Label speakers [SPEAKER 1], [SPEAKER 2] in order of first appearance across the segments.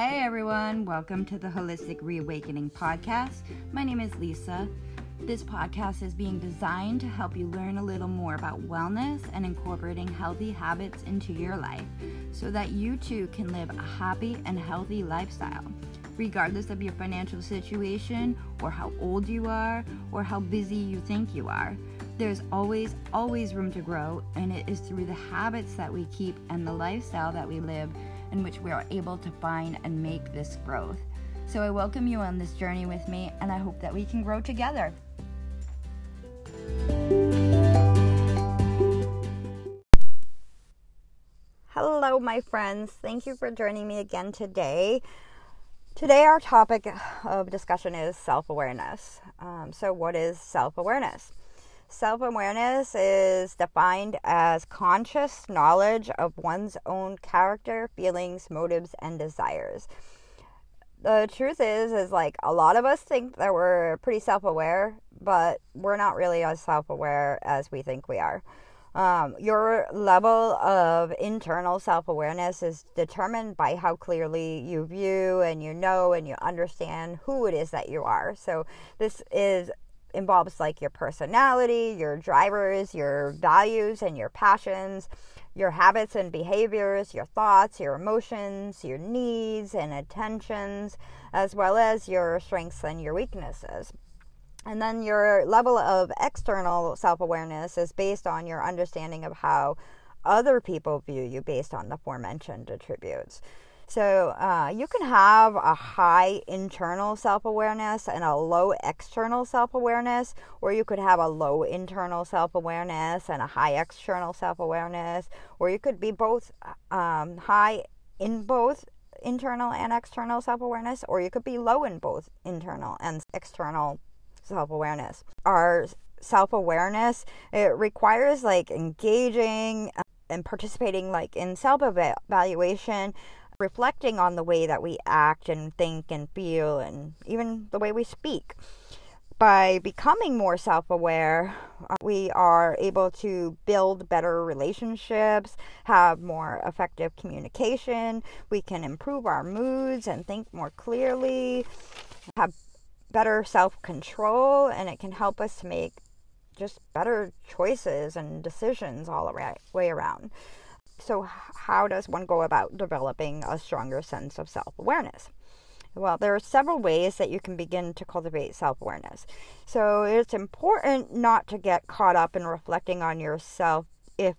[SPEAKER 1] Hey everyone, welcome to the Holistic Reawakening Podcast. My name is Lisa. This podcast is being designed to help you learn a little more about wellness and incorporating healthy habits into your life so that you too can live a happy and healthy lifestyle, regardless of your financial situation or how old you are or how busy you think you are. There's always, always room to grow, and it is through the habits that we keep and the lifestyle that we live in which we are able to find and make this growth. So I welcome you on this journey with me, and I hope that we can grow together. Hello, my friends. Thank you for joining me again today. Today, our topic of discussion is self awareness. Um, so, what is self awareness? Self awareness is defined as conscious knowledge of one's own character, feelings, motives, and desires. The truth is, is like a lot of us think that we're pretty self aware, but we're not really as self aware as we think we are. Um, your level of internal self awareness is determined by how clearly you view and you know and you understand who it is that you are. So, this is involves like your personality, your drivers, your values and your passions, your habits and behaviors, your thoughts, your emotions, your needs and attentions, as well as your strengths and your weaknesses. And then your level of external self awareness is based on your understanding of how other people view you based on the aforementioned attributes. So uh, you can have a high internal self awareness and a low external self awareness, or you could have a low internal self awareness and a high external self awareness, or you could be both um, high in both internal and external self awareness, or you could be low in both internal and external self awareness. Our self awareness it requires like engaging and participating like in self evaluation reflecting on the way that we act and think and feel and even the way we speak. By becoming more self aware, uh, we are able to build better relationships, have more effective communication, we can improve our moods and think more clearly, have better self control, and it can help us to make just better choices and decisions all the way around. So, how does one go about developing a stronger sense of self awareness? Well, there are several ways that you can begin to cultivate self awareness. So, it's important not to get caught up in reflecting on yourself if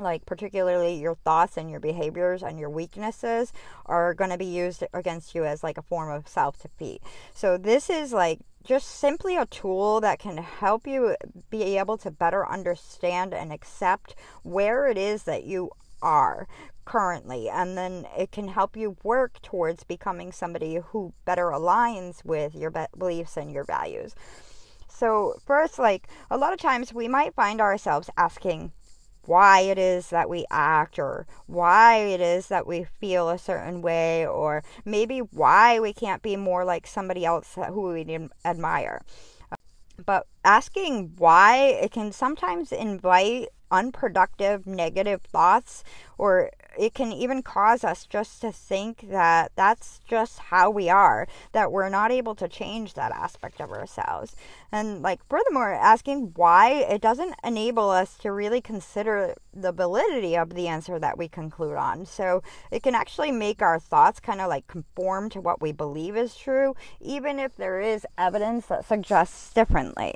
[SPEAKER 1] like particularly your thoughts and your behaviors and your weaknesses are going to be used against you as like a form of self defeat. So this is like just simply a tool that can help you be able to better understand and accept where it is that you are currently and then it can help you work towards becoming somebody who better aligns with your beliefs and your values. So, first, like a lot of times we might find ourselves asking, why it is that we act or why it is that we feel a certain way or maybe why we can't be more like somebody else who we admire. But asking why it can sometimes invite unproductive negative thoughts or it can even cause us just to think that that's just how we are that we're not able to change that aspect of ourselves. And like furthermore asking why it doesn't enable us to really consider the validity of the answer that we conclude on. So it can actually make our thoughts kind of like conform to what we believe is true even if there is evidence that suggests differently.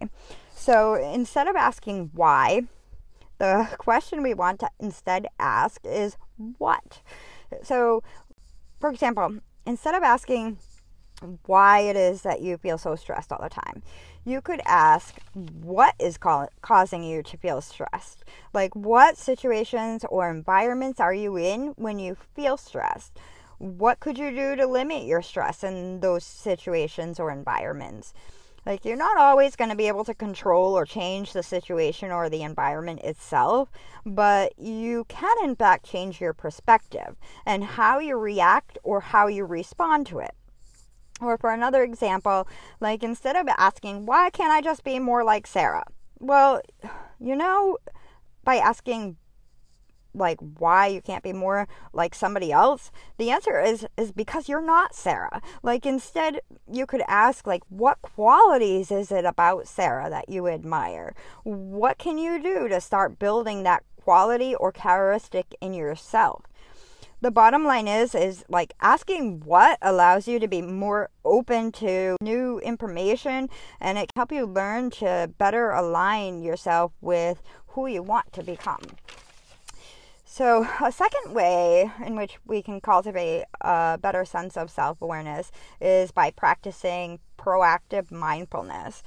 [SPEAKER 1] So instead of asking why the question we want to instead ask is what? So, for example, instead of asking why it is that you feel so stressed all the time, you could ask what is causing you to feel stressed? Like, what situations or environments are you in when you feel stressed? What could you do to limit your stress in those situations or environments? Like, you're not always going to be able to control or change the situation or the environment itself, but you can, in fact, change your perspective and how you react or how you respond to it. Or, for another example, like instead of asking, why can't I just be more like Sarah? Well, you know, by asking, like why you can't be more like somebody else? The answer is is because you're not sarah. Like instead you could ask like what qualities is it about sarah that you admire? What can you do to start building that quality or characteristic in yourself? The bottom line is is like asking what allows you to be more open to new information and it can help you learn to better align yourself with who you want to become so, a second way in which we can cultivate a better sense of self awareness is by practicing proactive mindfulness.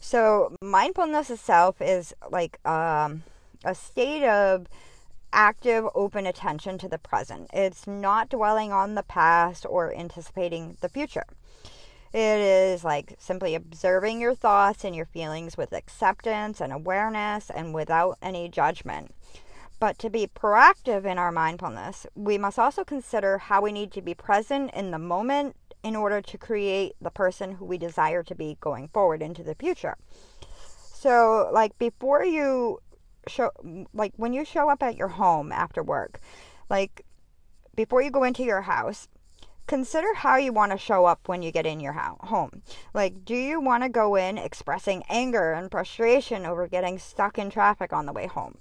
[SPEAKER 1] So, mindfulness itself is like um, a state of active, open attention to the present. It's not dwelling on the past or anticipating the future. It is like simply observing your thoughts and your feelings with acceptance and awareness and without any judgment. But to be proactive in our mindfulness, we must also consider how we need to be present in the moment in order to create the person who we desire to be going forward into the future. So, like before you show, like when you show up at your home after work, like before you go into your house, consider how you want to show up when you get in your home. Like, do you want to go in expressing anger and frustration over getting stuck in traffic on the way home?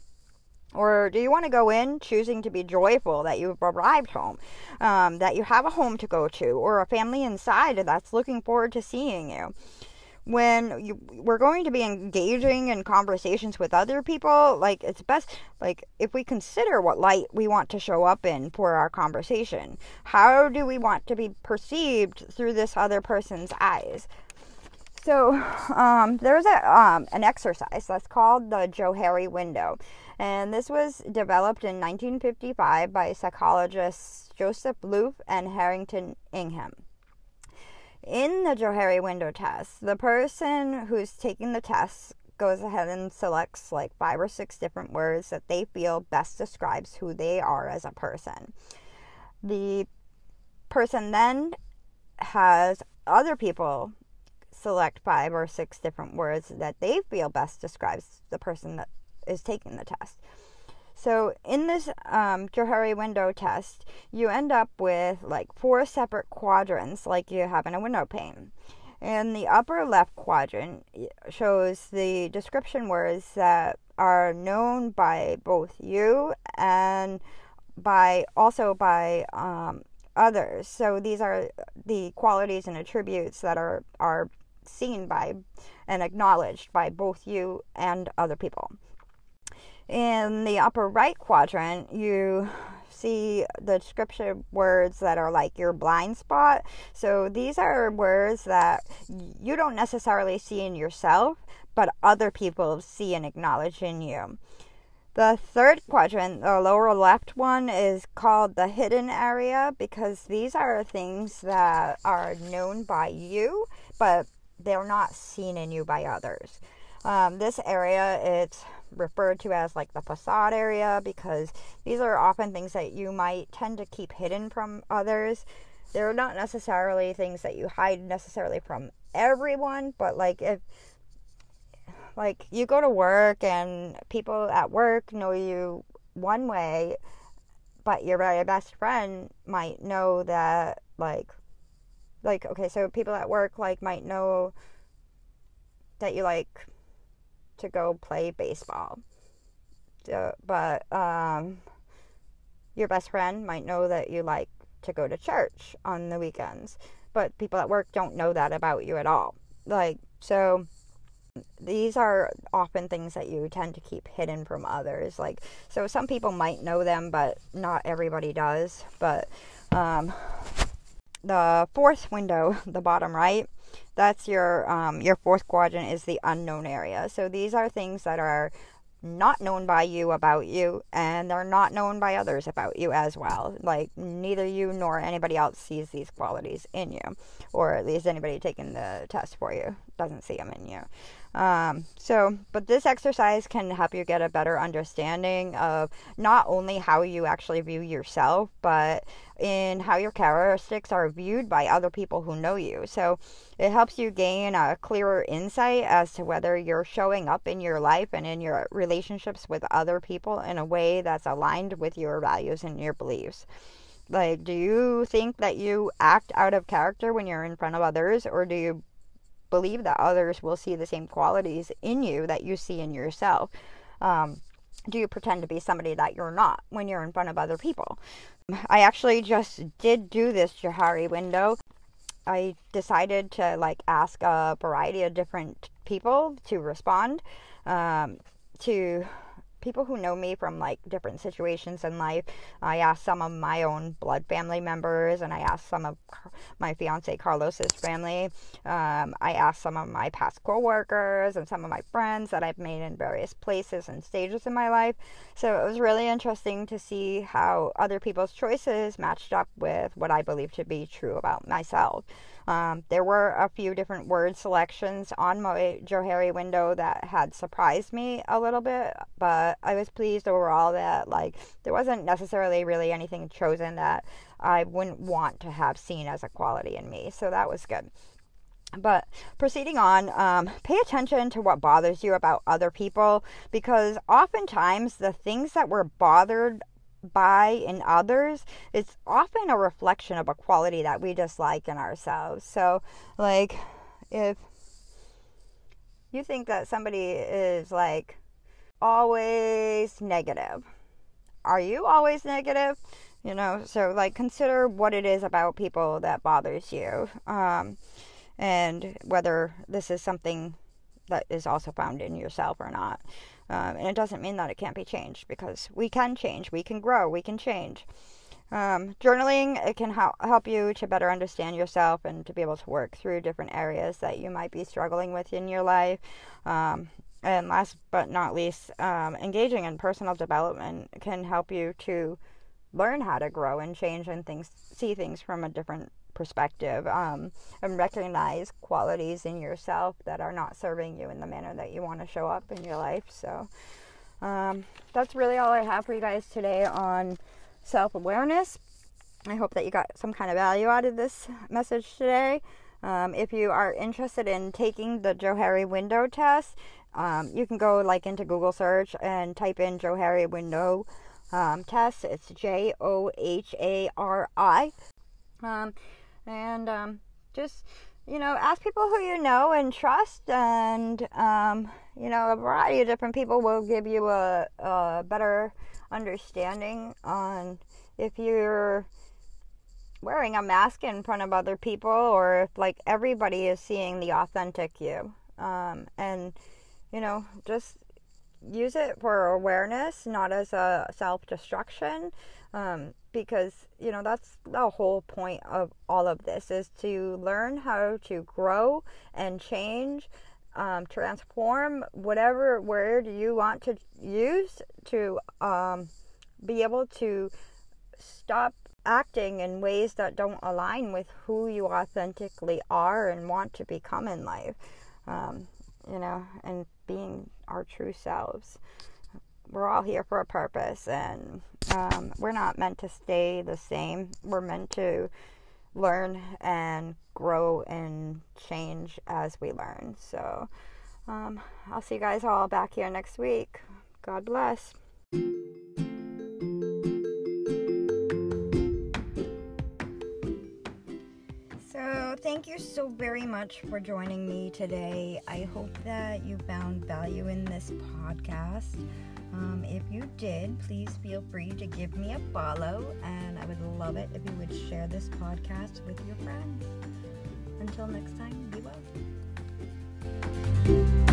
[SPEAKER 1] Or do you want to go in choosing to be joyful that you've arrived home, um, that you have a home to go to, or a family inside that's looking forward to seeing you? When you, we're going to be engaging in conversations with other people, like it's best, like if we consider what light we want to show up in for our conversation, how do we want to be perceived through this other person's eyes? So um, there's a um, an exercise that's called the Johari window, and this was developed in 1955 by psychologists Joseph Luft and Harrington Ingham. In the Johari window test, the person who's taking the test goes ahead and selects like five or six different words that they feel best describes who they are as a person. The person then has other people select five or six different words that they feel best describes the person that is taking the test. So in this um, Johari window test, you end up with like four separate quadrants, like you have in a window pane. And the upper left quadrant shows the description words that are known by both you and by also by um, others. So these are the qualities and attributes that are are seen by and acknowledged by both you and other people. In the upper right quadrant, you see the description words that are like your blind spot. So these are words that you don't necessarily see in yourself, but other people see and acknowledge in you. The third quadrant, the lower left one, is called the hidden area because these are things that are known by you, but they're not seen in you by others. Um, this area, it's referred to as like the facade area because these are often things that you might tend to keep hidden from others. They're not necessarily things that you hide necessarily from everyone, but like if like you go to work and people at work know you one way, but your very best friend might know that like like okay, so people at work like might know that you like to go play baseball. But um, your best friend might know that you like to go to church on the weekends, but people at work don't know that about you at all. Like, so these are often things that you tend to keep hidden from others. Like, so some people might know them, but not everybody does. But um, the fourth window, the bottom right, that's your um, your fourth quadrant is the unknown area. So these are things that are not known by you about you and they're not known by others about you as well like neither you nor anybody else sees these qualities in you or at least anybody taking the test for you doesn't see them in you Um, so, but this exercise can help you get a better understanding of not only how you actually view yourself, but in how your characteristics are viewed by other people who know you. So, it helps you gain a clearer insight as to whether you're showing up in your life and in your relationships with other people in a way that's aligned with your values and your beliefs. Like, do you think that you act out of character when you're in front of others, or do you believe that others will see the same qualities in you that you see in yourself. Um, do you pretend to be somebody that you're not when you're in front of other people? I actually just did do this Johari window. I decided to like ask a variety of different people to respond um, to people who know me from like different situations in life. I asked some of my own blood family members, and I asked some of my fiance Carlos's family. Um, I asked some of my past coworkers and some of my friends that I've made in various places and stages in my life. So it was really interesting to see how other people's choices matched up with what I believe to be true about myself. Um, there were a few different word selections on my Johari window that had surprised me a little bit, but I was pleased overall that like there wasn't necessarily really anything chosen that I wouldn't want to have seen as a quality in me. So that was good. But proceeding on, um, pay attention to what bothers you about other people because oftentimes the things that we're bothered by in others it's often a reflection of a quality that we dislike in ourselves. So, like, if you think that somebody is like always negative, are you always negative? You know, so like consider what it is about people that bothers you, um, and whether this is something that is also found in yourself or not. Um, and it doesn't mean that it can't be changed because we can change, we can grow, we can change. Um, journaling it can help help you to better understand yourself and to be able to work through different areas that you might be struggling with in your life. Um, and last but not least, um, engaging in personal development can help you to learn how to grow and change and things, see things from a different perspective um, and recognize qualities in yourself that are not serving you in the manner that you want to show up in your life. So um, that's really all I have for you guys today on self awareness. I hope that you got some kind of value out of this message today. Um, if you are interested in taking the Johari window test, um, you can go like into Google search and type in Johari window um, test. It's J O H A R I. And um, just you know ask people who you know and trust and um, you know a variety of different people will give you a, a better understanding on if you're wearing a mask in front of other people or if like everybody is seeing the authentic you. Um, and you know just use it for awareness not as a self-destruction um, because you know that's the whole point of all of this is to learn how to grow and change um, transform whatever word you want to use to um, be able to stop acting in ways that don't align with who you authentically are and want to become in life. Um, you know and being our true selves we're all here for a purpose and um, we're not meant to stay the same. We're meant to learn and grow and change as we learn. So um, I'll see you guys all back here next week. God bless. thank you so very much for joining me today. I hope that you found value in this podcast. Um, if you did, please feel free to give me a follow, and I would love it if you would share this podcast with your friends. Until next time, be well.